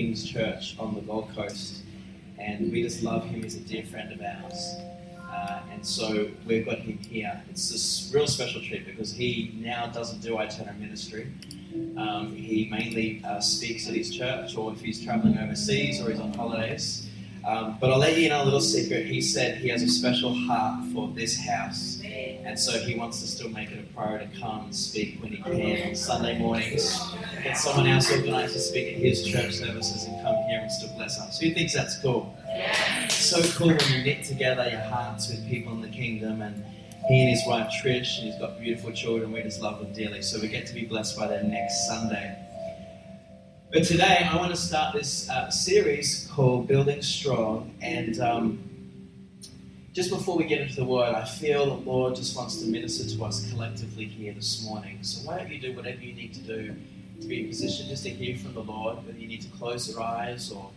King's Church on the Gold Coast, and we just love him. He's a dear friend of ours. Uh, and so we've got him here. It's a real special treat because he now doesn't do itinerant ministry. Um, he mainly uh, speaks at his church, or if he's traveling overseas or he's on holidays. Um, but I'll let you in on a little secret. He said he has a special heart for this house, and so he wants to still make it a priority to come and speak when he can on Sunday mornings. Get someone else organised to speak at his church services and come here and still bless us. Who thinks that's cool? It's so cool when you knit together your hearts with people in the kingdom and he and his wife Trish, and he's got beautiful children. We just love them dearly. So we get to be blessed by them next Sunday. But today I want to start this uh, series called Building Strong. And um, just before we get into the word, I feel the Lord just wants to minister to us collectively here this morning. So why don't you do whatever you need to do to be in position just to hear from the Lord, whether you need to close your eyes or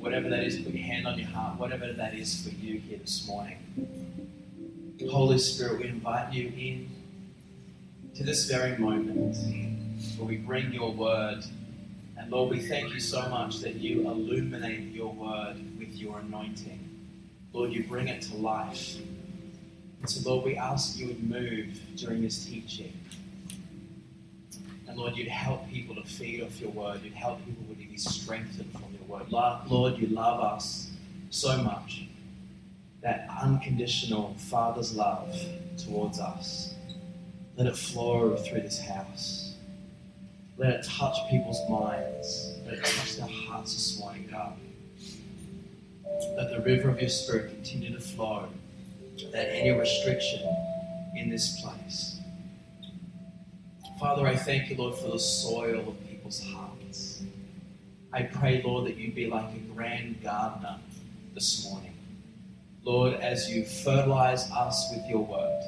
whatever that is, put your hand on your heart, whatever that is for you here this morning. Holy Spirit, we invite you in to this very moment where we bring your word Lord, we thank you so much that you illuminate your word with your anointing. Lord, you bring it to life. And so, Lord, we ask you would move during this teaching. And Lord, you'd help people to feed off your word. You'd help people to be strengthened from your word. Lord, you love us so much. That unconditional Father's love towards us. Let it flow through this house. Let it touch people's minds. Let it touch their hearts this morning, God. Let the river of your Spirit continue to flow. That any restriction in this place. Father, I thank you, Lord, for the soil of people's hearts. I pray, Lord, that you be like a grand gardener this morning. Lord, as you fertilize us with your word,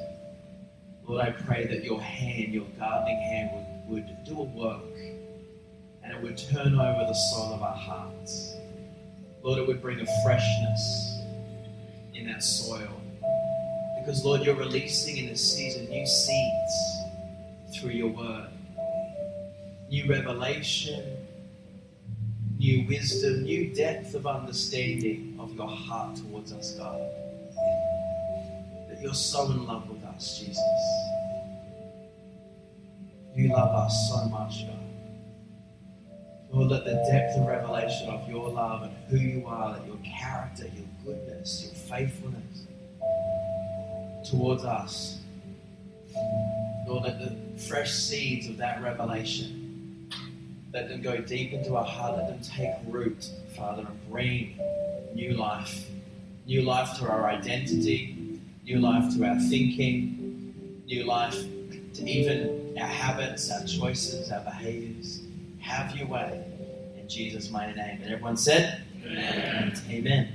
Lord, I pray that your hand, your gardening hand, would would do a work and it would turn over the soil of our hearts. Lord, it would bring a freshness in that soil. Because, Lord, you're releasing in this season new seeds through your word, new revelation, new wisdom, new depth of understanding of your heart towards us, God. That you're so in love with us, Jesus. You love us so much, God. Lord, let the depth and revelation of your love and who you are, that your character, your goodness, your faithfulness towards us, Lord, let the fresh seeds of that revelation, let them go deep into our heart, let them take root, Father, and bring new life. New life to our identity, new life to our thinking, new life to even our habits, our choices, our behaviors. Have your way in Jesus' mighty name. And everyone said, Amen. Amen.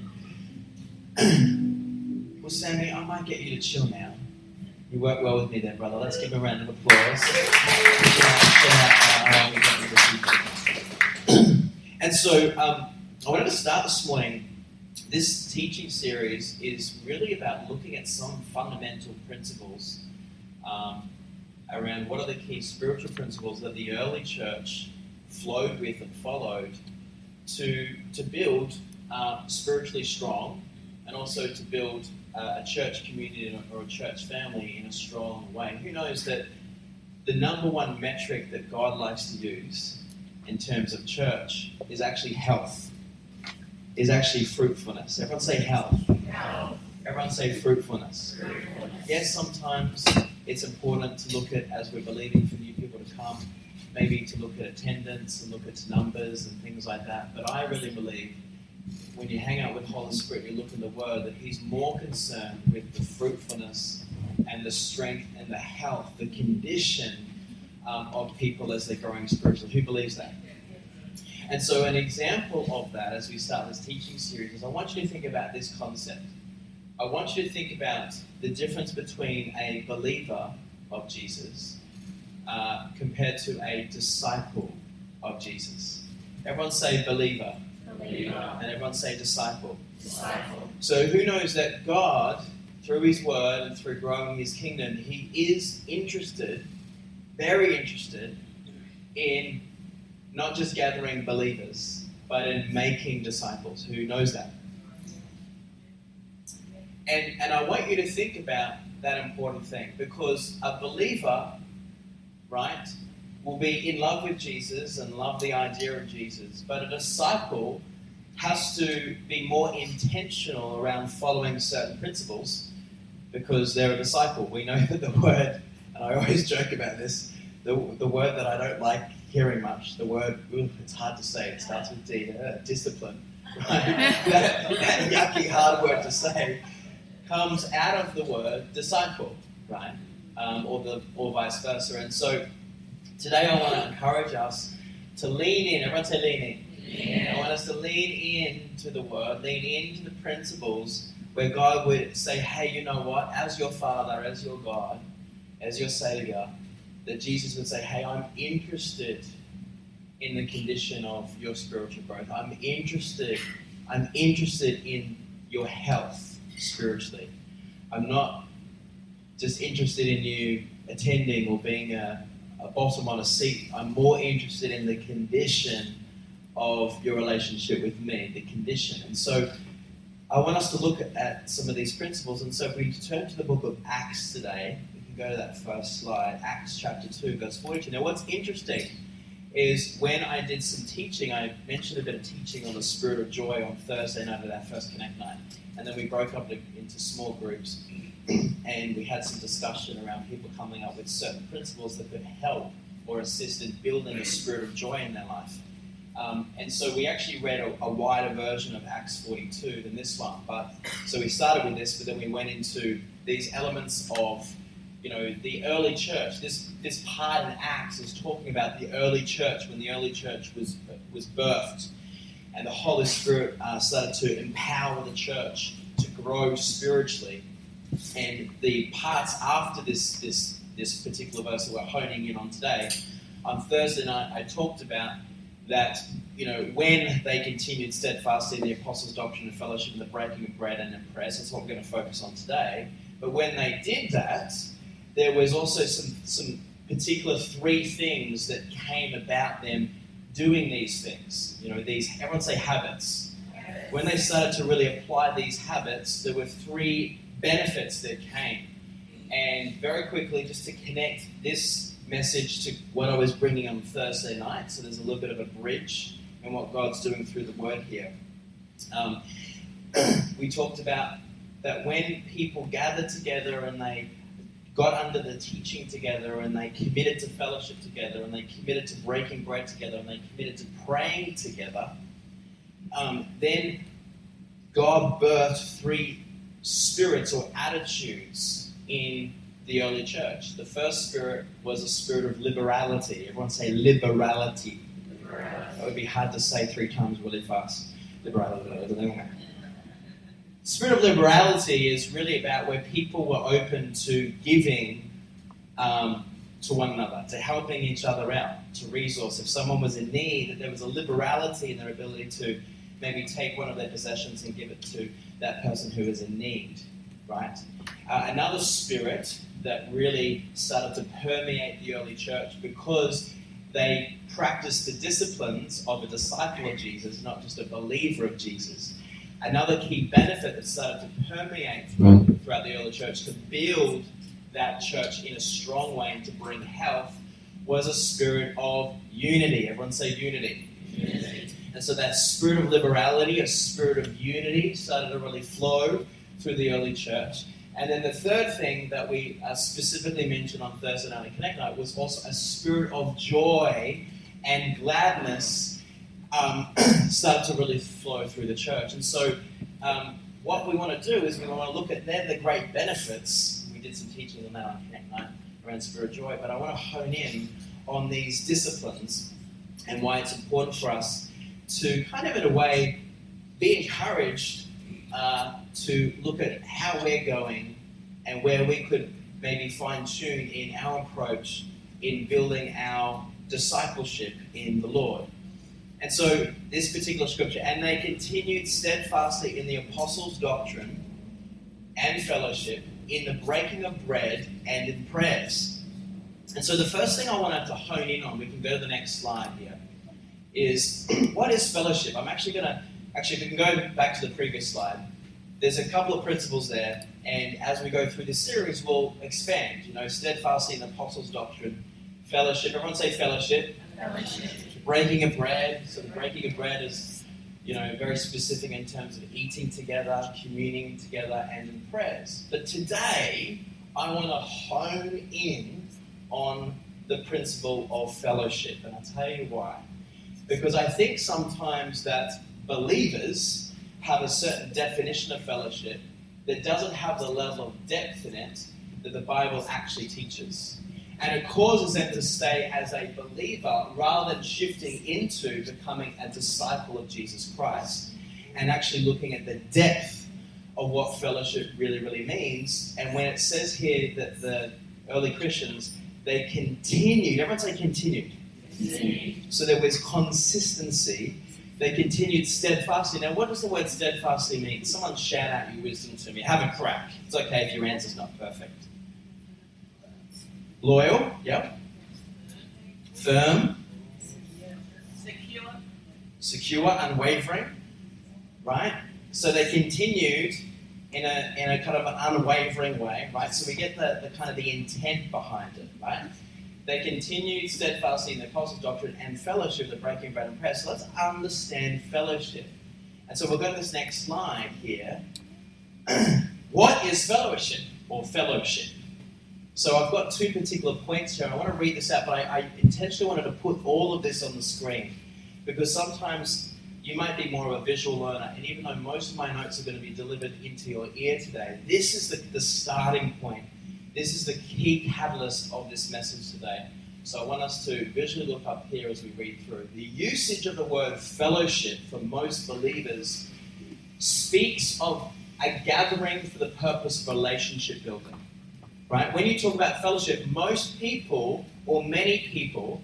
well, Sammy, I might get you to chill now. You work well with me there, brother. Let's give him a round of applause. and so um, I wanted to start this morning. This teaching series is really about looking at some fundamental principles um, around what are the key spiritual principles that the early church flowed with and followed to, to build uh, spiritually strong and also to build uh, a church community or a church family in a strong way. Who knows that the number one metric that God likes to use in terms of church is actually health, is actually fruitfulness. Everyone say health. health. Everyone say fruitfulness. fruitfulness. Yes, sometimes it's important to look at, as we're believing for new people to come, maybe to look at attendance and look at numbers and things like that. But I really believe when you hang out with Holy Spirit, you look in the Word, that He's more concerned with the fruitfulness and the strength and the health, the condition um, of people as they're growing spiritually. Who believes that? And so, an example of that as we start this teaching series is I want you to think about this concept. I want you to think about the difference between a believer of Jesus uh, compared to a disciple of Jesus. Everyone say believer. believer. And everyone say disciple. disciple. So, who knows that God, through His Word and through growing His kingdom, He is interested, very interested, in not just gathering believers, but in making disciples. Who knows that? And, and I want you to think about that important thing because a believer, right, will be in love with Jesus and love the idea of Jesus, but a disciple has to be more intentional around following certain principles because they're a disciple. We know that the word, and I always joke about this, the, the word that I don't like hearing much, the word, ooh, it's hard to say, it starts with D, uh, discipline, right? that, that yucky, hard word to say comes out of the word disciple, right? Um, or, the, or vice versa. And so today I want to encourage us to lean in. Everyone say lean in. Yeah. I want us to lean into the word, lean into the principles where God would say, hey, you know what? As your Father, as your God, as your Savior, that Jesus would say, hey, I'm interested in the condition of your spiritual growth. I'm interested. I'm interested in your health spiritually. I'm not just interested in you attending or being a, a bottom on a seat. I'm more interested in the condition of your relationship with me, the condition. And so I want us to look at some of these principles. And so if we turn to the book of Acts today, we can go to that first slide, Acts chapter 2, verse 42. Now, what's interesting is when I did some teaching, I mentioned a bit of teaching on the spirit of joy on Thursday night at our first Connect night. And then we broke up into small groups and we had some discussion around people coming up with certain principles that could help or assist in building a spirit of joy in their life. Um, and so we actually read a, a, wider version of Acts 42 than this one. But so we started with this, but then we went into these elements of, you know, the early church. This this part in Acts is talking about the early church when the early church was was birthed, and the Holy Spirit uh, started to empower the church to grow spiritually. And the parts after this this this particular verse that we're honing in on today, on Thursday night, I talked about that you know when they continued steadfastly in the apostles' doctrine and fellowship and the breaking of bread and in prayers, that's what we're going to focus on today. But when they did that, there was also some some particular three things that came about them doing these things. You know, these everyone say habits. When they started to really apply these habits, there were three benefits that came. And very quickly, just to connect this message to what I was bringing on Thursday night. So there's a little bit of a bridge and what God's doing through the Word here. Um, we talked about that when people gather together and they got under the teaching together and they committed to fellowship together and they committed to breaking bread together and they committed to praying together, um, then God birthed three spirits or attitudes in the early church. The first spirit was a spirit of liberality. Everyone say liberality. That would be hard to say three times really fast. Liberality. Spirit of liberality is really about where people were open to giving um, to one another, to helping each other out, to resource. If someone was in need, that there was a liberality in their ability to maybe take one of their possessions and give it to that person who is in need, right? Uh, another spirit that really started to permeate the early church because they practiced the disciplines of a disciple of Jesus, not just a believer of Jesus. Another key benefit that started to permeate throughout the early church to build that church in a strong way and to bring health was a spirit of unity. Everyone say unity. unity. And so that spirit of liberality, a spirit of unity, started to really flow through the early church. And then the third thing that we uh, specifically mentioned on Thursday Night Connect Night was also a spirit of joy and gladness um, started to really flow through the church. And so, um, what we want to do is we want to look at they're the great benefits. We did some teaching on that on Connect Night around spirit joy, but I want to hone in on these disciplines and why it's important for us to kind of, in a way, be encouraged uh, to look at how we're going and where we could maybe fine tune in our approach in building our discipleship in the Lord. And so, this particular scripture, and they continued steadfastly in the apostles' doctrine and fellowship, in the breaking of bread and in prayers. And so, the first thing I wanted to hone in on, we can go to the next slide here, is what is fellowship? I'm actually going to, actually, if we can go back to the previous slide, there's a couple of principles there, and as we go through this series, we'll expand. You know, steadfastly in the apostles' doctrine, fellowship. Everyone say fellowship. Fellowship. Breaking of bread. So the breaking of bread is, you know, very specific in terms of eating together, communing together, and in prayers. But today, I want to hone in on the principle of fellowship, and I'll tell you why. Because I think sometimes that believers have a certain definition of fellowship that doesn't have the level of depth in it that the Bible actually teaches. And it causes them to stay as a believer rather than shifting into becoming a disciple of Jesus Christ and actually looking at the depth of what fellowship really, really means. And when it says here that the early Christians, they continued, everyone say continued. So there was consistency. They continued steadfastly. Now, what does the word steadfastly mean? Someone shout out your wisdom to me. Have a crack. It's okay if your answer's not perfect. Loyal, yep. Firm, Secure. secure, unwavering, right? So they continued in a, in a kind of an unwavering way, right? So we get the, the kind of the intent behind it, right? They continued steadfastly in the apostles' doctrine and fellowship, the breaking bread and prayer. So let's understand fellowship. And so we'll go to this next slide here. what is fellowship or fellowship? So I've got two particular points here. I want to read this out, but I, I intentionally wanted to put all of this on the screen because sometimes you might be more of a visual learner, and even though most of my notes are going to be delivered into your ear today, this is the, the starting point. This is the key catalyst of this message today. So I want us to visually look up here as we read through. The usage of the word fellowship for most believers speaks of a gathering for the purpose of relationship building. Right? When you talk about fellowship, most people, or many people,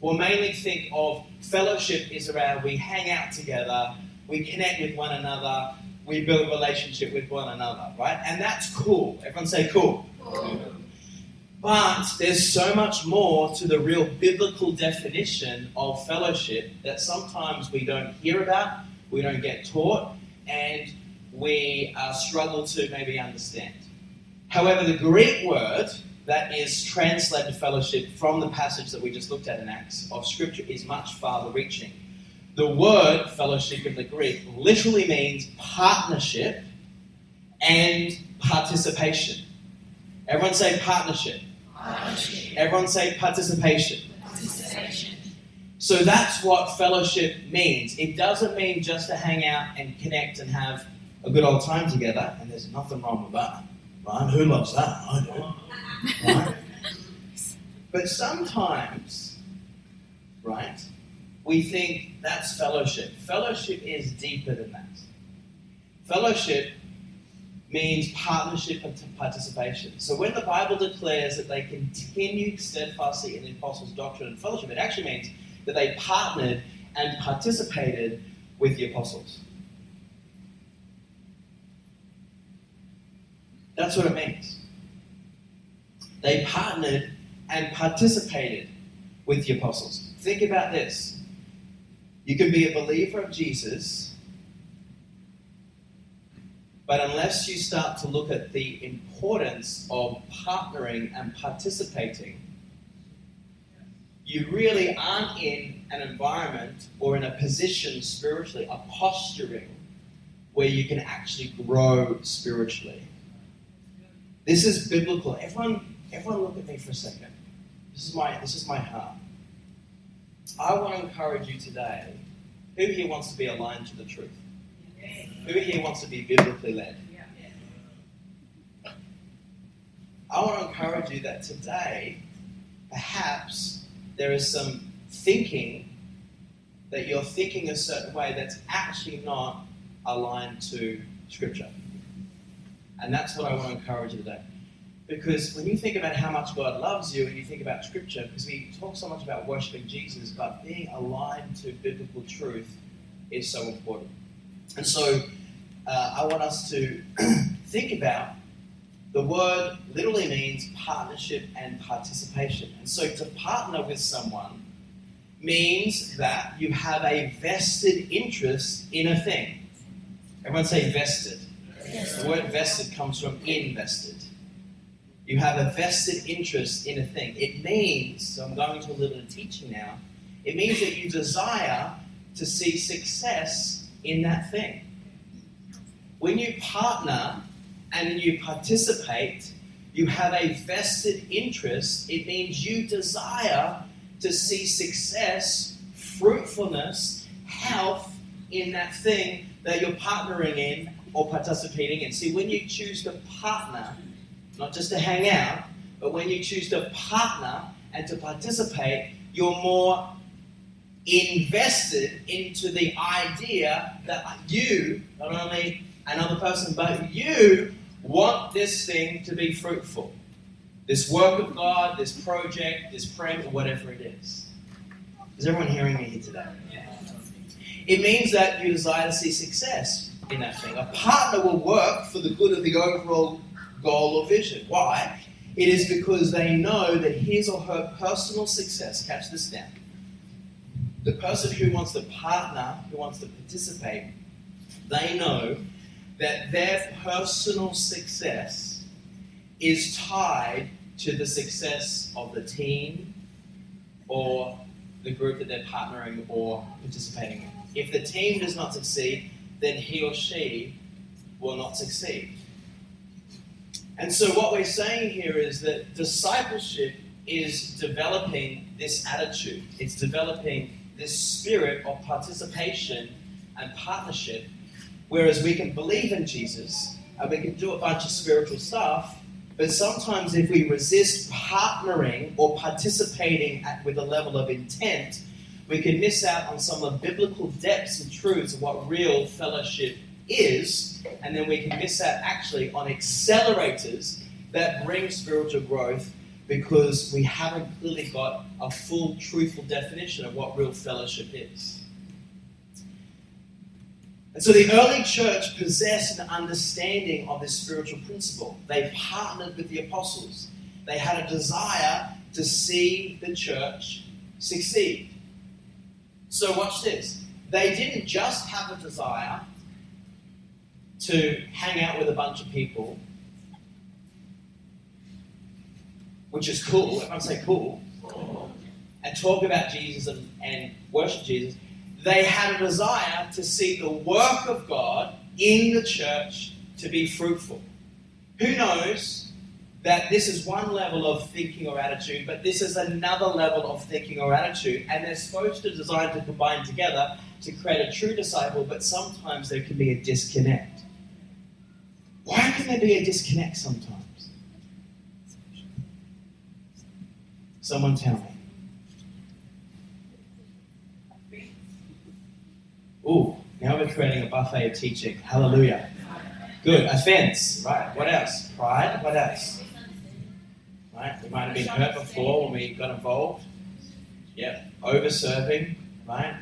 will mainly think of fellowship is around we hang out together, we connect with one another, we build relationship with one another, right? And that's cool. Everyone say cool. But there's so much more to the real biblical definition of fellowship that sometimes we don't hear about, we don't get taught, and we uh, struggle to maybe understand. However, the Greek word that is translated fellowship from the passage that we just looked at in Acts of Scripture is much farther reaching. The word fellowship in the Greek literally means partnership and participation. Everyone say partnership. Partnership. Everyone say participation. Participation. So that's what fellowship means. It doesn't mean just to hang out and connect and have a good old time together, and there's nothing wrong with that. Right? Who loves that? I do. Right? but sometimes, right, we think that's fellowship. Fellowship is deeper than that. Fellowship means partnership and participation. So when the Bible declares that they continued steadfastly in the apostles' doctrine and fellowship, it actually means that they partnered and participated with the apostles. That's what it means. They partnered and participated with the apostles. Think about this. You can be a believer of Jesus, but unless you start to look at the importance of partnering and participating, you really aren't in an environment or in a position spiritually, a posturing where you can actually grow spiritually. This is biblical. Everyone, everyone look at me for a second. This is my this is my heart. I want to encourage you today. Who here wants to be aligned to the truth? Who here wants to be biblically led? I want to encourage you that today, perhaps there is some thinking that you're thinking a certain way that's actually not aligned to Scripture. And that's what I want to encourage you today. Because when you think about how much God loves you and you think about Scripture, because we talk so much about worshiping Jesus, but being aligned to biblical truth is so important. And so uh, I want us to think about the word literally means partnership and participation. And so to partner with someone means that you have a vested interest in a thing. Everyone say vested. The word vested comes from invested. You have a vested interest in a thing. It means, so I'm going to a little bit of teaching now, it means that you desire to see success in that thing. When you partner and you participate, you have a vested interest. It means you desire to see success, fruitfulness, health in that thing that you're partnering in or participating in. See, when you choose to partner, not just to hang out, but when you choose to partner and to participate, you're more invested into the idea that you, not only another person, but you want this thing to be fruitful. This work of God, this project, this prayer, or whatever it is. Is everyone hearing me here today? It means that you desire to see success in that thing. A partner will work for the good of the overall goal or vision. Why? It is because they know that his or her personal success, catch this down, the person who wants to partner, who wants to participate, they know that their personal success is tied to the success of the team or the group that they're partnering or participating in. If the team does not succeed, then he or she will not succeed. And so, what we're saying here is that discipleship is developing this attitude, it's developing this spirit of participation and partnership. Whereas we can believe in Jesus and we can do a bunch of spiritual stuff, but sometimes if we resist partnering or participating at, with a level of intent, we can miss out on some of the biblical depths and truths of what real fellowship is, and then we can miss out actually on accelerators that bring spiritual growth because we haven't clearly got a full, truthful definition of what real fellowship is. And so the early church possessed an understanding of this spiritual principle. They partnered with the apostles. They had a desire to see the church succeed. So, watch this. They didn't just have a desire to hang out with a bunch of people, which is cool. Everyone say cool. And talk about Jesus and, and worship Jesus. They had a desire to see the work of God in the church to be fruitful. Who knows that this is one level of thinking or attitude, but this is another level of thinking or attitude, and they're supposed to design to combine together to create a true disciple, but sometimes there can be a disconnect. Why can there be a disconnect sometimes? Someone tell me. Ooh, now we're creating a buffet of teaching. Hallelujah. Good. Offense. Right. What else? Pride. What else? Right. We might have been hurt before when we got involved. Yep. Over serving. Right.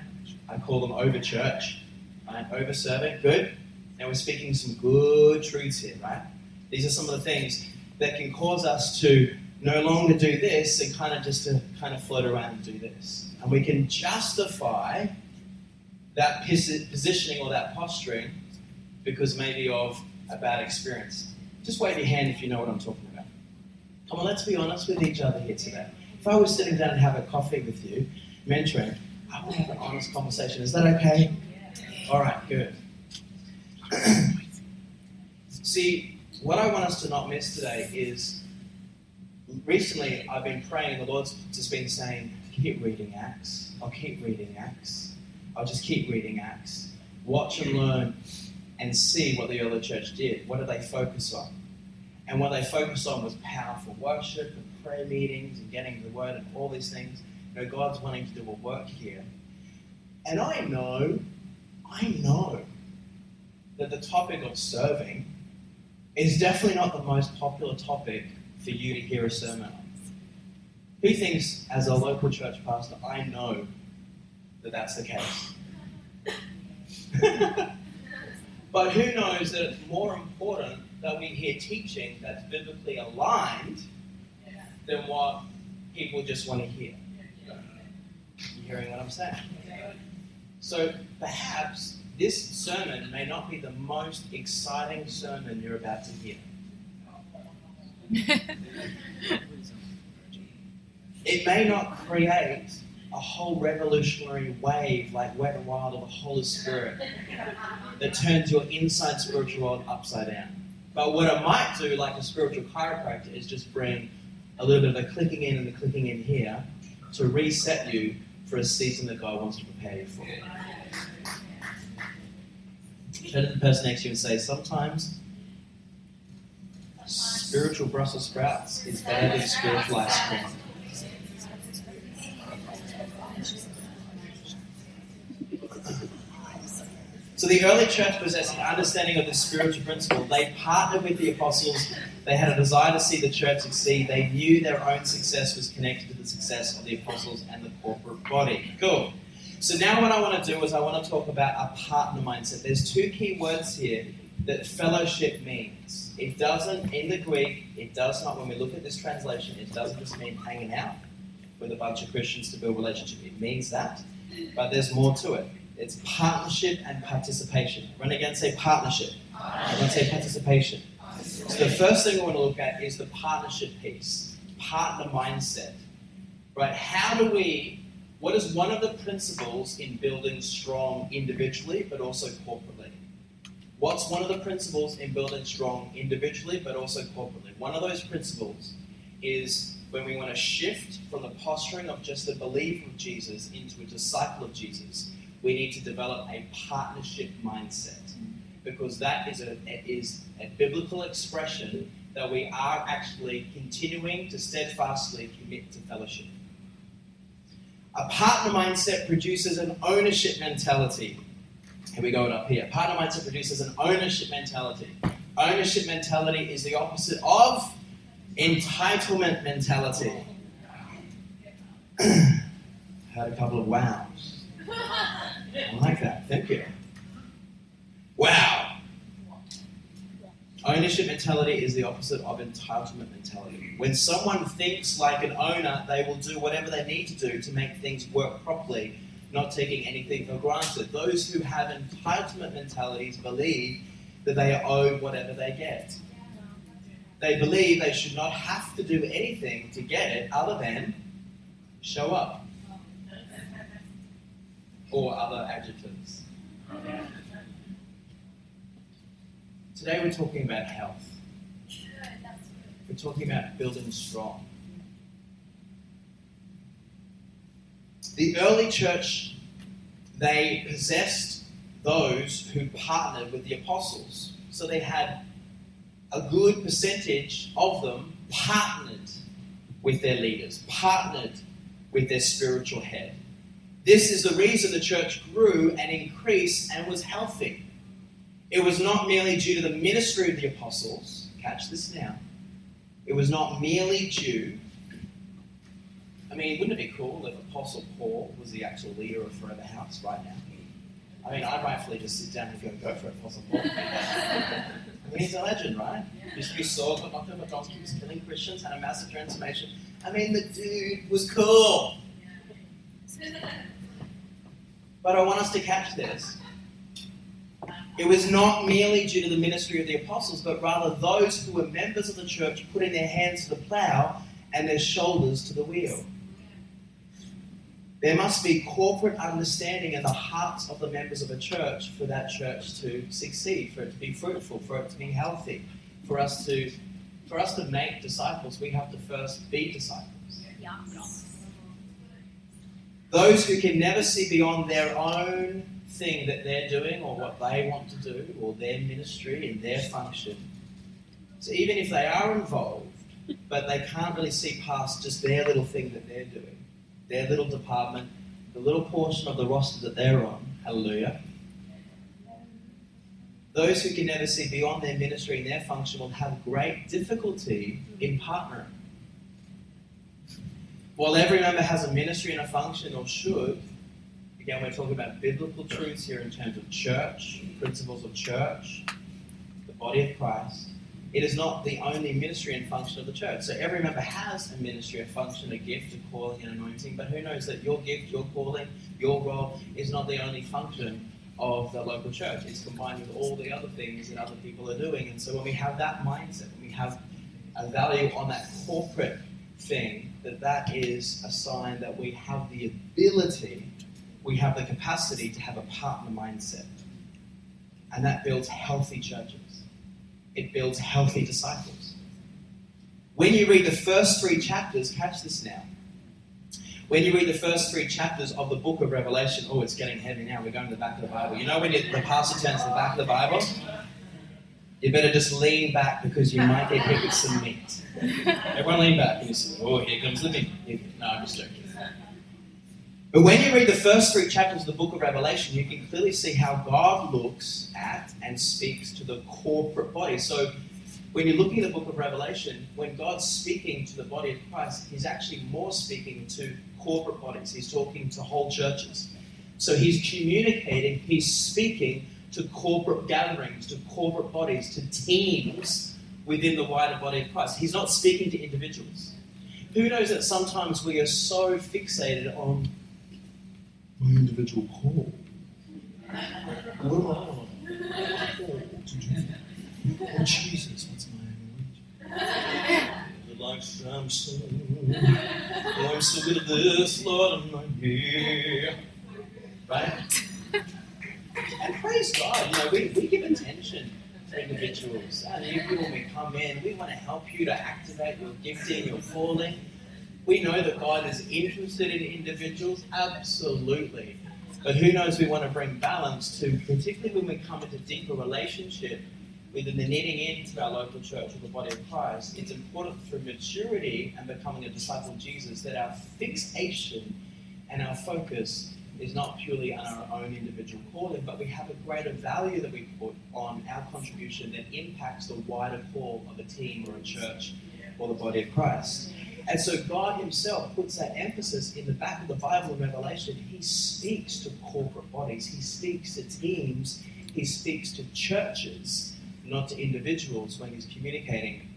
I call them over church. Right. Over serving. Good. Now we're speaking some good truths here. Right. These are some of the things that can cause us to no longer do this and kind of just to kind of float around and do this. And we can justify that positioning or that posturing because maybe of a bad experience. Just wave your hand if you know what I'm talking about. Come on, let's be honest with each other here today. If I was sitting down and have a coffee with you, mentoring, I want to have an honest conversation. Is that okay? All right, good. See, what I want us to not miss today is recently I've been praying, the Lord's just been saying, keep reading Acts. I'll keep reading Acts. I'll just keep reading Acts. Watch and learn and see what the early church did. What did they focus on? And what they focused on was powerful worship and prayer meetings and getting the word and all these things. You know, God's wanting to do a work here. And I know, I know that the topic of serving is definitely not the most popular topic for you to hear a sermon on. Who thinks, as a local church pastor, I know that that's the case. but who knows that it's more important that we hear teaching that's biblically aligned than what people just want to hear? You hearing what I'm saying? So perhaps this sermon may not be the most exciting sermon you're about to hear. It may not create a whole revolutionary wave like Wet and Wild of the Holy Spirit that turns your inside spiritual world upside down. But what I might do, like a spiritual chiropractor, is just bring a little bit of a clicking in and a clicking in here to reset you for a season that God wants to prepare you for. Turn to the person next to you and say, sometimes spiritual Brussels sprouts is better than spiritual ice cream. So the early church possessed an understanding of this spiritual principle. They partnered with the apostles. They had a desire to see the church succeed. They knew their own success was connected to the success of the apostles and the corporate body. Cool. So now what I want to do is I want to talk about a partner mindset. There's two key words here that fellowship means. It doesn't, in the Greek, it does not, when we look at this translation, it doesn't just mean hanging out with a bunch of Christians to build relationship. It means that, but there's more to it. It's partnership and participation. Run again, say partnership. Everyone say participation. So the first thing we want to look at is the partnership piece, partner mindset. Right? How do we, what is one of the principles in building strong individually but also corporately? What's one of the principles in building strong individually but also corporately? One of those principles is when we want to shift from the posturing of just a believer of Jesus into a disciple of Jesus, we need to develop a partnership mindset because that is a, is a biblical expression that we are actually continuing to steadfastly commit to fellowship. A partner mindset produces an ownership mentality. Here we go it up here. Partner mindset produces an ownership mentality. Ownership mentality is the opposite of entitlement mentality. Had a couple of wows. I like that. Thank you. Wow. Ownership mentality is the opposite of entitlement mentality. When someone thinks like an owner, they will do whatever they need to do to make things work properly, not taking anything for granted. Those who have entitlement mentalities believe that they are owed whatever they get. They believe they should not have to do anything to get it other than show up or other adjectives. Today we're talking about health. We're talking about building strong. The early church, they possessed those who partnered with the apostles. So they had a good percentage of them partnered with their leaders, partnered with their spiritual head. This is the reason the church grew and increased and was healthy. It was not merely due to the ministry of the apostles. Catch this now. It was not merely due. I mean, wouldn't it be cool if Apostle Paul was the actual leader of Forever House right now? I mean, I'd rightfully just sit down and go, go for it, Apostle Paul. I mean, he's a legend, right? To be Saul, got knocked over was killing Christians, had a massive transformation. I mean, the dude was cool. But I want us to catch this. It was not merely due to the ministry of the apostles, but rather those who were members of the church putting their hands to the plow and their shoulders to the wheel. There must be corporate understanding in the hearts of the members of a church for that church to succeed, for it to be fruitful, for it to be healthy, for us to for us to make disciples, we have to first be disciples. Those who can never see beyond their own thing that they're doing or what they want to do or their ministry and their function. So even if they are involved, but they can't really see past just their little thing that they're doing, their little department, the little portion of the roster that they're on, hallelujah. Those who can never see beyond their ministry and their function will have great difficulty in partnering. While every member has a ministry and a function, or should, again, we're talking about biblical truths here in terms of church, principles of church, the body of Christ. It is not the only ministry and function of the church. So every member has a ministry, a function, a gift, a calling, an anointing. But who knows that your gift, your calling, your role is not the only function of the local church. It's combined with all the other things that other people are doing. And so when we have that mindset, when we have a value on that corporate thing, that that is a sign that we have the ability, we have the capacity to have a partner mindset. And that builds healthy churches. It builds healthy disciples. When you read the first three chapters, catch this now. When you read the first three chapters of the book of Revelation, oh, it's getting heavy now. We're going to the back of the Bible. You know when the pastor turns to the back of the Bible? You better just lean back because you might get hit with some meat. Everyone lean back and you say, oh, here comes the meat. No, I'm just joking. But when you read the first three chapters of the book of Revelation, you can clearly see how God looks at and speaks to the corporate body. So when you're looking at the book of Revelation, when God's speaking to the body of Christ, He's actually more speaking to corporate bodies. He's talking to whole churches. So He's communicating, He's speaking to corporate gatherings, to corporate bodies, to teams within the wider body of Christ. He's not speaking to individuals. Who knows that sometimes we are so fixated on my individual call? What am I called to do? Oh, Jesus, what's my anointing? Like Samson, oh, I'm so good at this, Lord, I'm not here. Right? And praise God, you know, we, we give attention to individuals. Uh, and even when we come in, we want to help you to activate your gifting, your calling. We know that God is interested in individuals, absolutely. But who knows, we want to bring balance to, particularly when we come into deeper relationship within the knitting into our local church or the body of Christ. It's important through maturity and becoming a disciple of Jesus that our fixation and our focus is not purely on our own individual calling, but we have a greater value that we put on our contribution that impacts the wider call of a team or a church or the body of Christ. And so God Himself puts that emphasis in the back of the Bible in Revelation. He speaks to corporate bodies, He speaks to teams, He speaks to churches, not to individuals when He's communicating.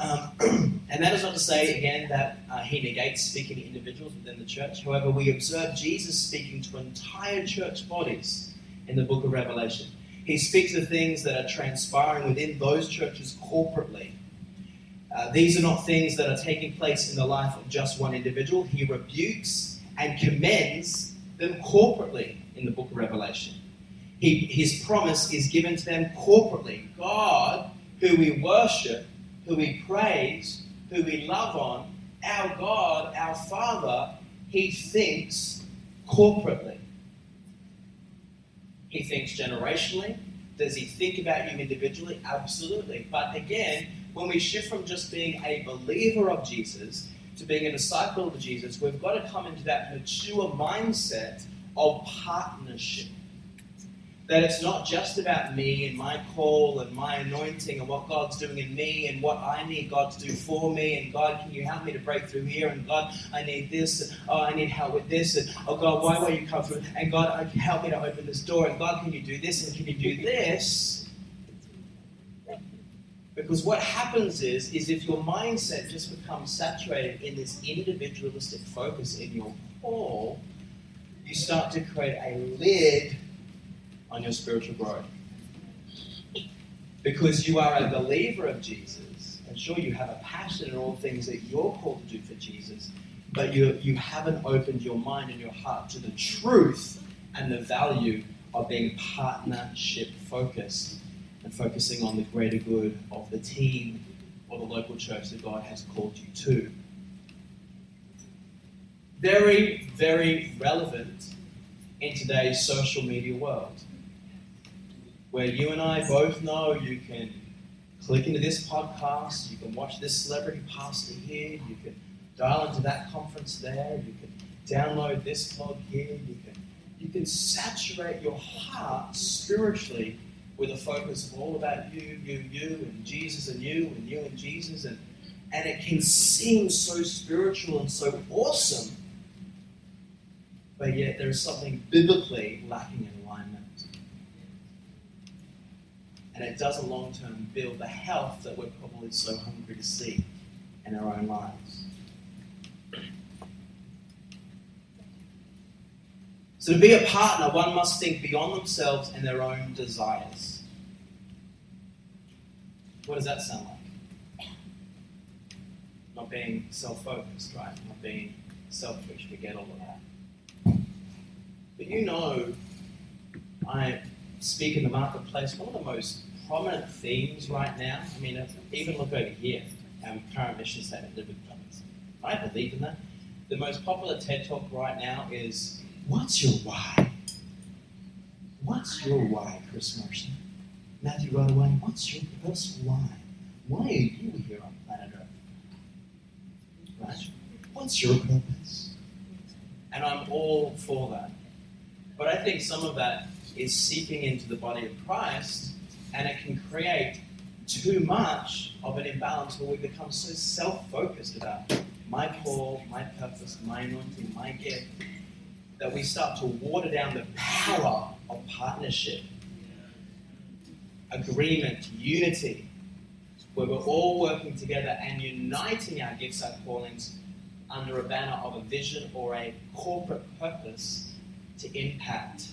Um, and that is not to say, again, that uh, He negates speaking to individuals within the church. However, we observe Jesus speaking to entire church bodies in the book of Revelation. He speaks of things that are transpiring within those churches corporately. Uh, these are not things that are taking place in the life of just one individual. He rebukes and commends them corporately in the book of Revelation. He, his promise is given to them corporately. God, who we worship, who we praise, who we love on, our God, our Father, he thinks corporately. He thinks generationally. Does he think about you individually? Absolutely. But again, when we shift from just being a believer of Jesus to being a disciple of Jesus, we've got to come into that mature mindset of partnership. That it's not just about me and my call and my anointing and what God's doing in me and what I need God to do for me. And God, can you help me to break through here? And God, I need this. And, oh, I need help with this. And oh, God, why won't you come through? And God, help me to open this door. And God, can you do this? And can you do this? Because what happens is, is if your mindset just becomes saturated in this individualistic focus in your call, you start to create a lid on your spiritual growth. Because you are a believer of Jesus, and sure you have a passion in all things that you're called to do for Jesus, but you, you haven't opened your mind and your heart to the truth and the value of being partnership focused and focusing on the greater good of the team or the local church that God has called you to. Very, very relevant in today's social media world where you and I both know you can click into this podcast, you can watch this celebrity pastor here, you can dial into that conference there, you can download this blog here, you can you can saturate your heart spiritually with a focus of all about you, you, you, and Jesus and you, and you and Jesus, and and it can seem so spiritual and so awesome, but yet there is something biblically lacking in and it doesn't long term build the health that we're probably so hungry to see in our own lives. So, to be a partner, one must think beyond themselves and their own desires. What does that sound like? Not being self focused, right? Not being selfish. We get all of that. But you know, I speak in the marketplace, one of the most prominent themes right now, I mean, even look over here, our current mission statement, live with purpose. I believe in that. The most popular TED talk right now is What's your why? What's your why, Chris Marshall? Matthew Rodaway, what's your personal why? Why are you here on planet Earth? Right? What's your purpose? And I'm all for that. But I think some of that is seeping into the body of Christ, and it can create too much of an imbalance where we become so self focused about my call, my purpose, my anointing, my gift, that we start to water down the power of partnership, agreement, unity, where we're all working together and uniting our gifts, our callings under a banner of a vision or a corporate purpose to impact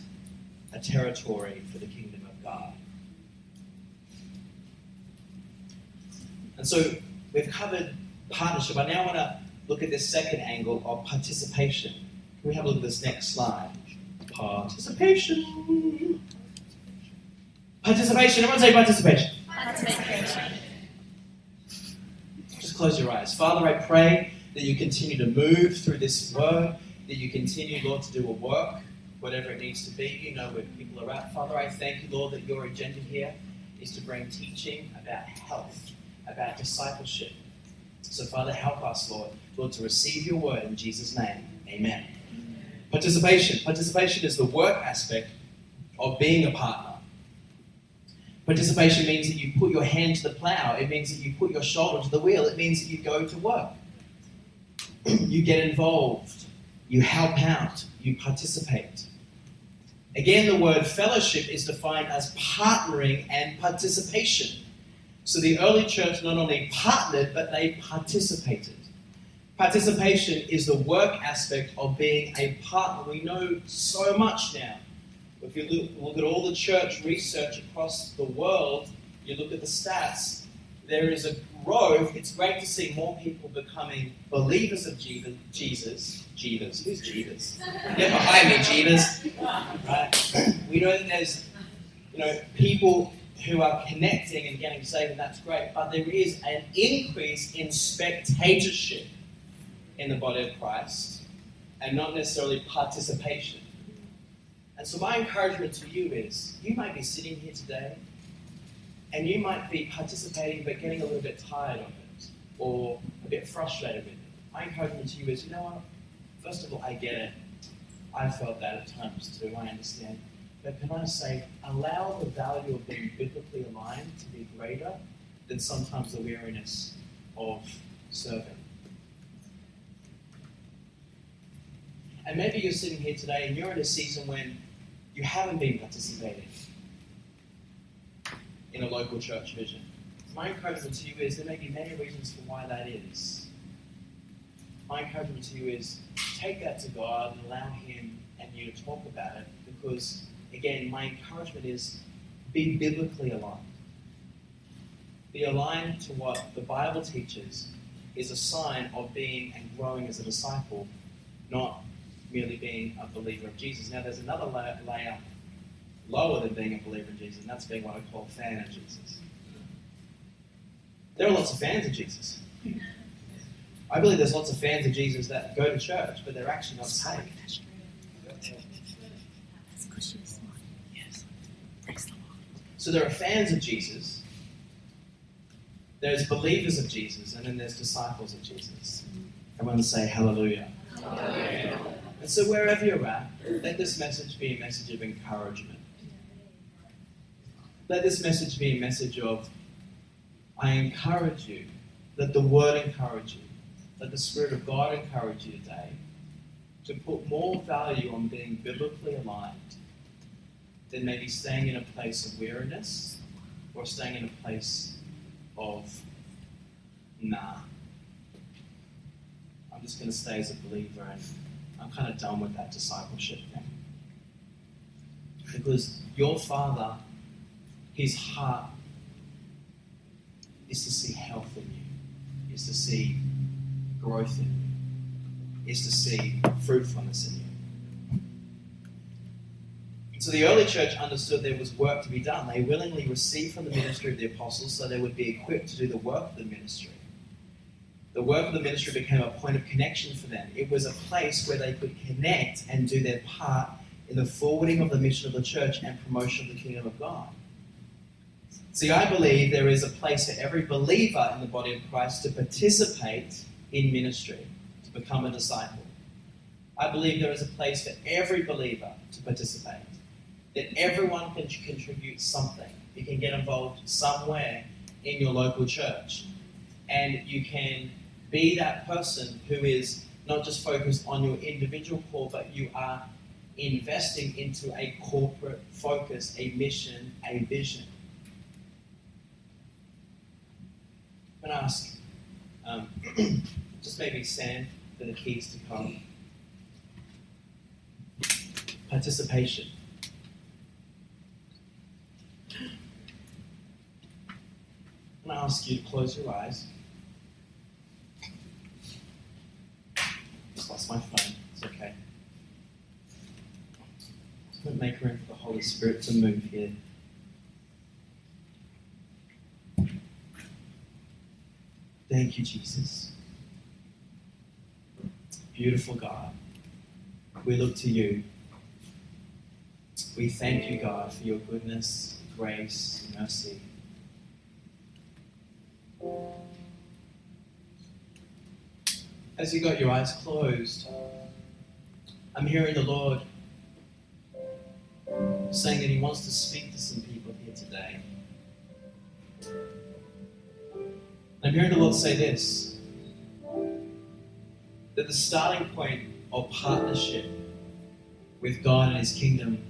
a territory for the kingdom of God. And so we've covered partnership. I now want to look at this second angle of participation. Can we have a look at this next slide? Participation. Participation. Everyone say participation. Participation. Just close your eyes. Father, I pray that you continue to move through this word, that you continue, Lord, to do a work, whatever it needs to be. You know where people are at. Father, I thank you, Lord, that your agenda here is to bring teaching about health, about discipleship. So, Father, help us, Lord, Lord, to receive your word in Jesus' name. Amen. Participation. Participation is the work aspect of being a partner. Participation means that you put your hand to the plow. It means that you put your shoulder to the wheel. It means that you go to work. you get involved. You help out. You participate. Again, the word fellowship is defined as partnering and participation. So the early church not only partnered, but they participated. Participation is the work aspect of being a partner. We know so much now. If you look, look at all the church research across the world, you look at the stats, there is a growth. It's great to see more people becoming believers of Jesus. Jesus. Jesus. Who's Jesus? Get behind me, Jesus. Right? We know that there's you know people who are connecting and getting saved, and that's great. But there is an increase in spectatorship in the body of Christ and not necessarily participation. And so, my encouragement to you is you might be sitting here today and you might be participating but getting a little bit tired of it or a bit frustrated with it. My encouragement to you is you know what? First of all, I get it. I felt that at times too, I understand. But can I say, allow the value of being biblically aligned to be greater than sometimes the weariness of serving. And maybe you're sitting here today and you're in a season when you haven't been participating in a local church vision. My encouragement to you is there may be many reasons for why that is. My encouragement to you is take that to God and allow Him and you to talk about it because, again, my encouragement is be biblically aligned. Be aligned to what the Bible teaches is a sign of being and growing as a disciple, not merely being a believer of Jesus. Now, there's another layer, lower than being a believer in Jesus, and that's being what I call fan of Jesus. There are lots of fans of Jesus. I believe there's lots of fans of Jesus that go to church, but they're actually not saved. So there are fans of Jesus, there's believers of Jesus, and then there's disciples of Jesus. Everyone say hallelujah. Hallelujah. And so wherever you're at, let this message be a message of encouragement. Let this message be a message of, I encourage you. Let the word encourage you. Let the Spirit of God encourage you today to put more value on being biblically aligned than maybe staying in a place of weariness or staying in a place of, nah, I'm just going to stay as a believer and I'm kind of done with that discipleship thing. Because your father, his heart is to see health in you, is to see growth in you, is to see fruitfulness in you. So the early church understood there was work to be done. They willingly received from the ministry of the apostles so they would be equipped to do the work of the ministry. The work of the ministry became a point of connection for them. It was a place where they could connect and do their part in the forwarding of the mission of the church and promotion of the kingdom of God. See, I believe there is a place for every believer in the body of Christ to participate in ministry, to become a disciple. I believe there is a place for every believer to participate that everyone can contribute something. You can get involved somewhere in your local church. And you can be that person who is not just focused on your individual call, but you are investing into a corporate focus, a mission, a vision. I'm going to ask um, just maybe Sam for the keys to come. Participation. I'm going to ask you to close your eyes. Just lost my phone. It's okay. Just going to make room for the Holy Spirit to move here. Thank you, Jesus. Beautiful God. We look to you. We thank you, God, for your goodness, grace, mercy. As you got your eyes closed, I'm hearing the Lord saying that He wants to speak to some people here today. I'm hearing the Lord say this that the starting point of partnership with God and His kingdom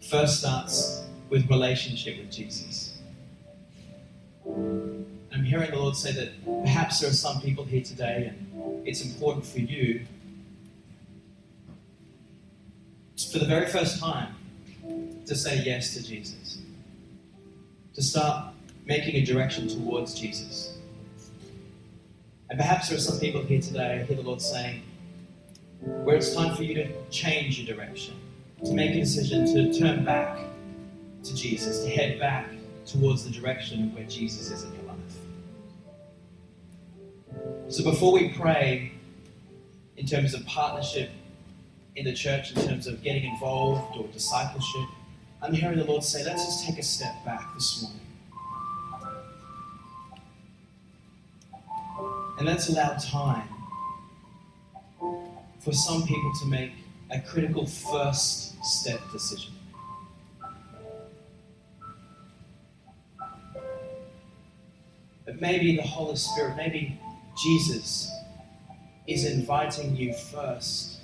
first starts with relationship with Jesus. I'm hearing the Lord say that perhaps there are some people here today, and it's important for you for the very first time to say yes to Jesus, to start making a direction towards Jesus. And perhaps there are some people here today, I hear the Lord saying, where it's time for you to change your direction, to make a decision to turn back to Jesus, to head back towards the direction of where Jesus is in your life. So before we pray in terms of partnership in the church, in terms of getting involved or discipleship, I'm hearing the Lord say, let's just take a step back this morning. And let's allow time for some people to make a critical first step decision. But maybe the Holy Spirit, maybe Jesus is inviting you first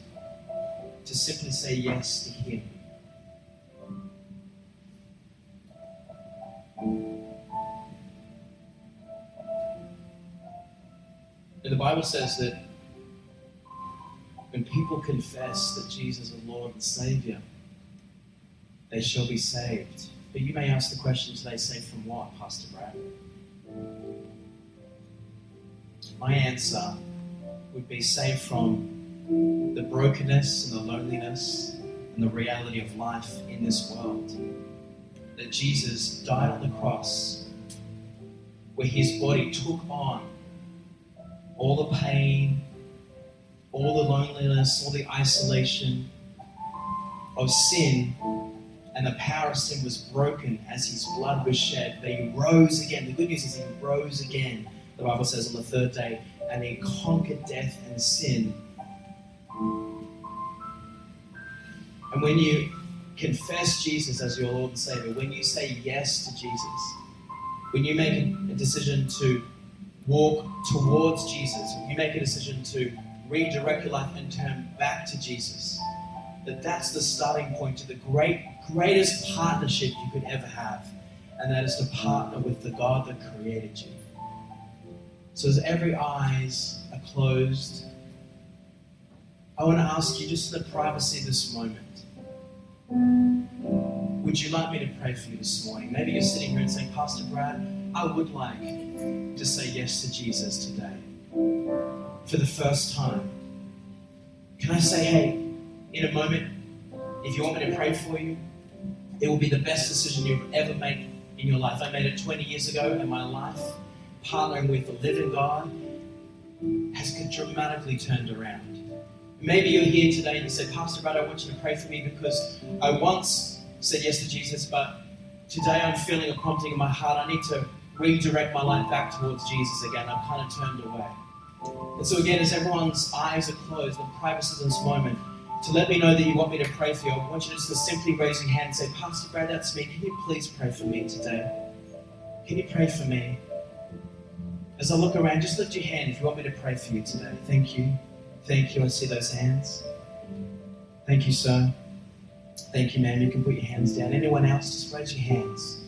to simply say yes to Him. And the Bible says that when people confess that Jesus is Lord and Savior, they shall be saved. But you may ask the question today, say from what, Pastor Brad? My answer would be saved from the brokenness and the loneliness and the reality of life in this world. That Jesus died on the cross, where his body took on all the pain, all the loneliness, all the isolation of sin, and the power of sin was broken as his blood was shed. He rose again. The good news is he rose again the Bible says, on the third day, and he conquered death and sin. And when you confess Jesus as your Lord and Savior, when you say yes to Jesus, when you make a decision to walk towards Jesus, when you make a decision to redirect your life and turn back to Jesus, that that's the starting point to the great, greatest partnership you could ever have. and that is to partner with the God that created you. So, as every eyes are closed, I want to ask you just in the privacy of this moment would you like me to pray for you this morning? Maybe you're sitting here and saying, Pastor Brad, I would like to say yes to Jesus today for the first time. Can I say, hey, in a moment, if you want me to pray for you, it will be the best decision you've ever made in your life. I made it 20 years ago, and my life, partnering with the living God, has dramatically turned around. Maybe you're here today and you say, Pastor Brad, I want you to pray for me because I once said yes to Jesus, but today I'm feeling a prompting in my heart. I need to redirect my life back towards Jesus again. I've kind of turned away. And so, again, as everyone's eyes are closed, the privacy of this moment, to let me know that you want me to pray for you, I want you just to simply raise your hand and say, Pastor Brad, that's me. Can you please pray for me today? Can you pray for me? As I look around, just lift your hand if you want me to pray for you today. Thank you. Thank you. I see those hands. Thank you, sir. Thank you, ma'am. You can put your hands down. Anyone else, just raise your hands.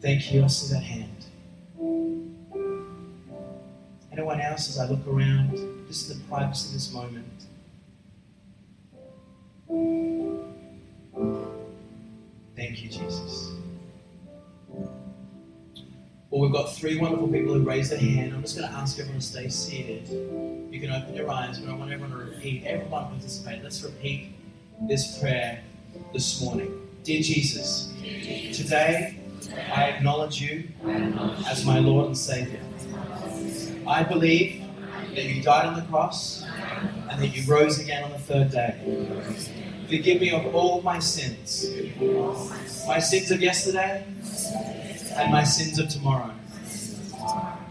Thank you. I see that hand. Anyone else, as I look around, just in the privacy of this moment. Thank you, Jesus. Well, we've got three wonderful people who raised their hand. I'm just going to ask everyone to stay seated. You can open your eyes, but I want everyone to repeat. Everyone participate. Let's repeat this prayer this morning. Dear Jesus, today I acknowledge you as my Lord and Savior. I believe that you died on the cross and that you rose again on the third day. Forgive me of all my sins, my sins of yesterday and my sins of tomorrow.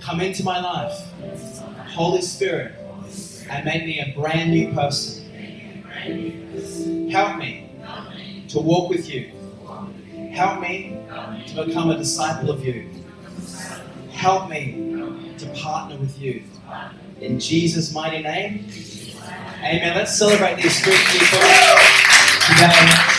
Come into my life, Holy Spirit, and make me a brand new person. Help me to walk with you. Help me to become a disciple of you. Help me to partner with you. In Jesus' mighty name, amen. Let's celebrate these three people today.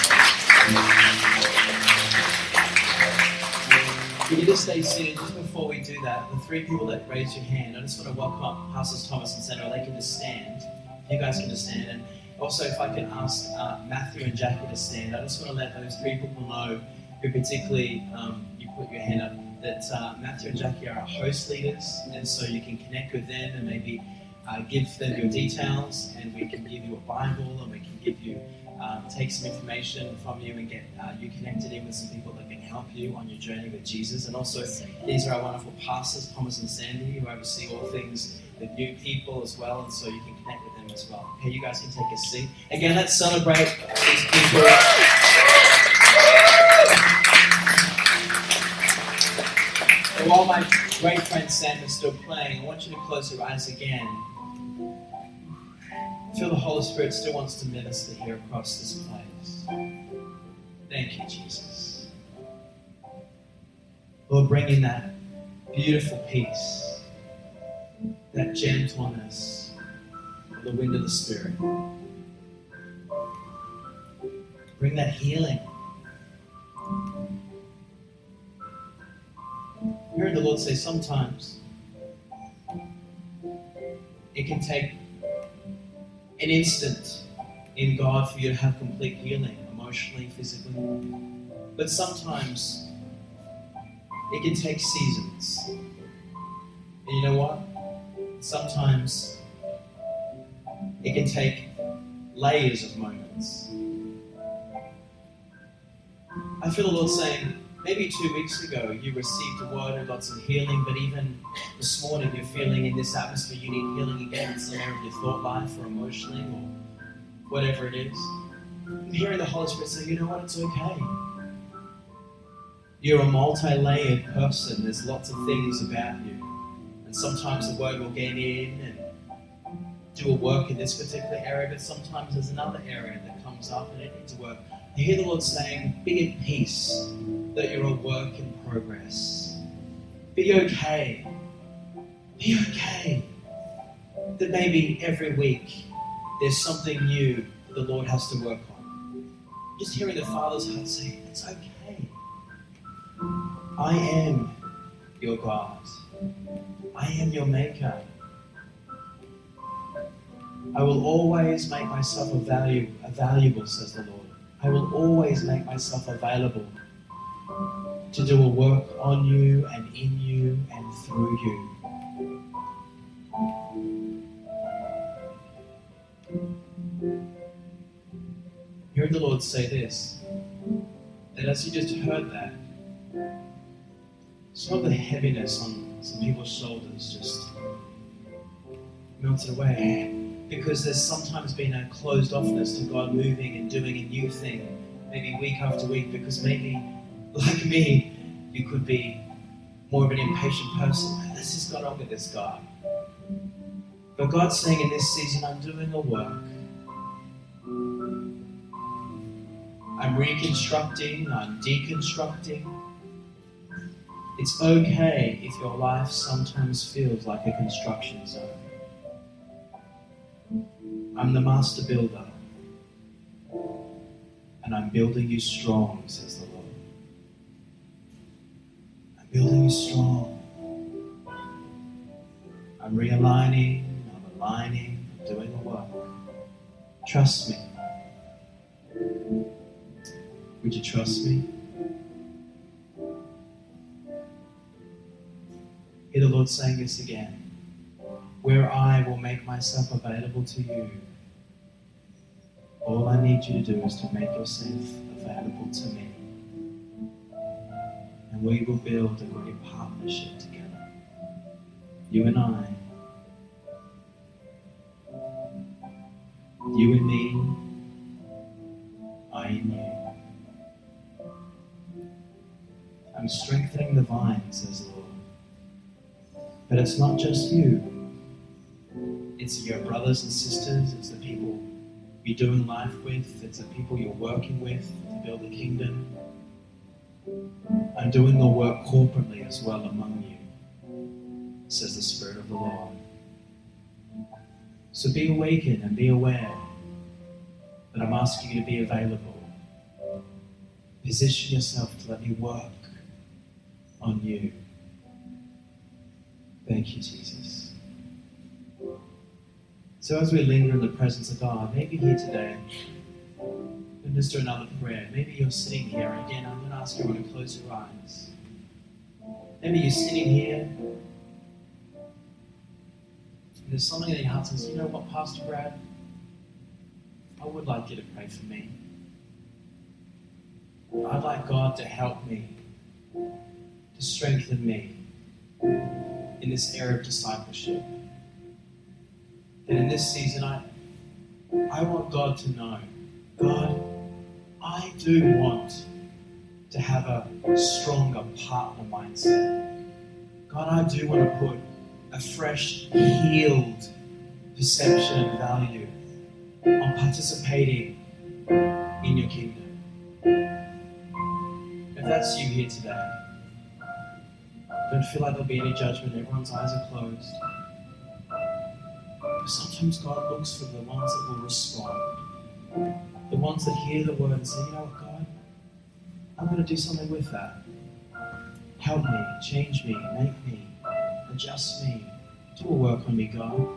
You just stay seated just before we do that? The three people that raised your hand, I just want to welcome up Pastors Thomas and Sandra. They can just stand. You guys can just stand. And also, if I can ask uh, Matthew and Jackie to stand, I just want to let those three people know who particularly um, you put your hand up that uh, Matthew and Jackie are our host leaders, and so you can connect with them and maybe uh, give them your details, and we can give you a Bible, and we can give you um, take some information from you and get uh, you connected in with some people that can help you on your journey with Jesus. And also, these are our wonderful pastors, Thomas and Sandy, who oversee all things with new people as well, and so you can connect with them as well. Okay, you guys can take a seat. Again, let's celebrate these people. While my great friend Sam is still playing, I want you to close your eyes again. Feel the Holy Spirit still wants to minister here across this place. Thank you, Jesus. Lord, bring in that beautiful peace, that gentleness of the wind of the Spirit. Bring that healing. Heard the Lord say sometimes it can take an instant in God for you to have complete healing, emotionally, physically. But sometimes it can take seasons. And you know what? Sometimes it can take layers of moments. I feel the Lord saying, maybe two weeks ago you received a word and got some healing, but even this morning you're feeling in this atmosphere you need healing again in some area of your thought life or emotionally or whatever it is. I'm hearing the Holy Spirit say, you know what, it's okay. You're a multi layered person, there's lots of things about you. And sometimes the word will get in and do a work in this particular area, but sometimes there's another area that comes up and it needs to work. I hear the Lord saying, Be at peace that you're a work in progress. Be okay. Be okay. That maybe every week there's something new that the Lord has to work on. Just hearing the Father's heart say, It's okay. I am your God. I am your maker. I will always make myself a value, a valuable, says the Lord. I will always make myself available to do a work on you and in you and through you. Heard the Lord say this that as you just heard that, some of the heaviness on some people's shoulders just melted away. Because there's sometimes been a closed offness to God moving and doing a new thing, maybe week after week, because maybe, like me, you could be more of an impatient person. Let's just got on with this God. But God's saying in this season, I'm doing a work. I'm reconstructing, I'm deconstructing. It's okay if your life sometimes feels like a construction zone. I'm the master builder, and I'm building you strong, says the Lord. Building you strong. I'm realigning, I'm aligning, I'm doing the work. Trust me. Would you trust me? Hear the Lord saying this again. Where I will make myself available to you, all I need you to do is to make yourself available to me. And we will build a great partnership together. You and I. You and me. I and you. I'm strengthening the vine, says the Lord. But it's not just you. It's your brothers and sisters, it's the people you're doing life with, it's the people you're working with to build the kingdom. I'm doing the work corporately as well among you, says the Spirit of the Lord. So be awakened and be aware that I'm asking you to be available. Position yourself to let me work on you. Thank you, Jesus. So as we linger in the presence of God, maybe here today, do another prayer. Maybe you're sitting here, again, I'm going to ask everyone to close your eyes. Maybe you're sitting here, and there's something in your heart says, you know what, Pastor Brad? I would like you to pray for me. I'd like God to help me, to strengthen me in this area of discipleship. And in this season, I, I want God to know God, I do want to have a stronger partner mindset. God, I do want to put a fresh, healed perception and value on participating in your kingdom. If that's you here today, don't feel like there'll be any judgment. Everyone's eyes are closed. But sometimes God looks for the ones that will respond. The ones that hear the word and say, you know what, God, I'm going to do something with that. Help me, change me, make me, adjust me, do a work on me, God.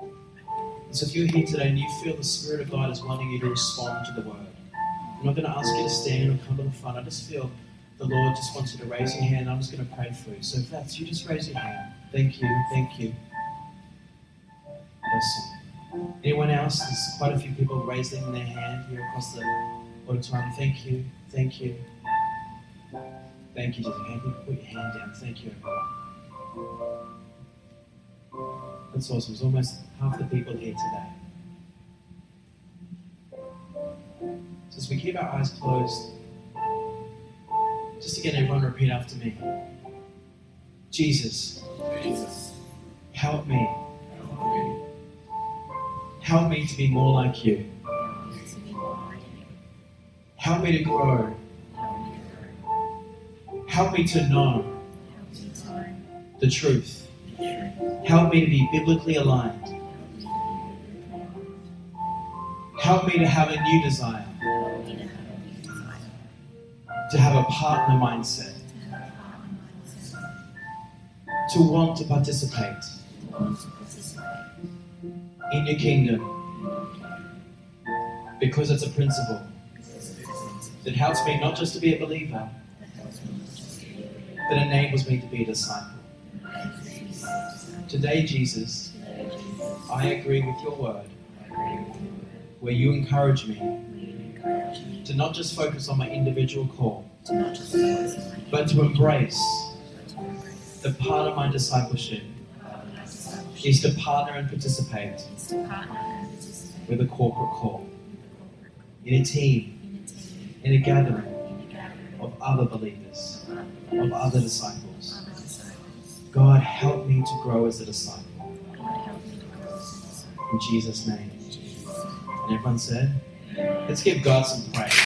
And so if you're here today and you feel the Spirit of God is wanting you to respond to the word, I'm not going to ask you to stand or come to the front. I just feel the Lord just wants you to raise your hand. I'm just going to pray for you. So if that's you, just raise your hand. Thank you. Thank you. Awesome. Anyone else? There's quite a few people raising their hand here across the auditorium. Thank you. Thank you. Thank you. Just hand, put your hand down. Thank you, everyone. That's awesome. It's almost half the people here today. So as we keep our eyes closed, just again, everyone repeat after me. Jesus, Jesus, help me. Help me to be more like you. Help me to grow. Help me to know the truth. Help me to be biblically aligned. Help me to have a new desire to have a partner mindset to want to participate in your kingdom because it's a principle that helps me not just to be a believer, but enables me to be a disciple. Today, Jesus, I agree with your word where you encourage me to not just focus on my individual call, but to embrace the part of my discipleship part of my discipleship is to partner and participate to partner and participate with a corporate call, with the corporate in a team, in a team, in a gathering in a gathering of other believers, of other of believers, other disciples. God, help me to grow as a disciple. God help me to grow as a disciple. In Jesus' name. In Jesus' name. And everyone said, let's give God some praise.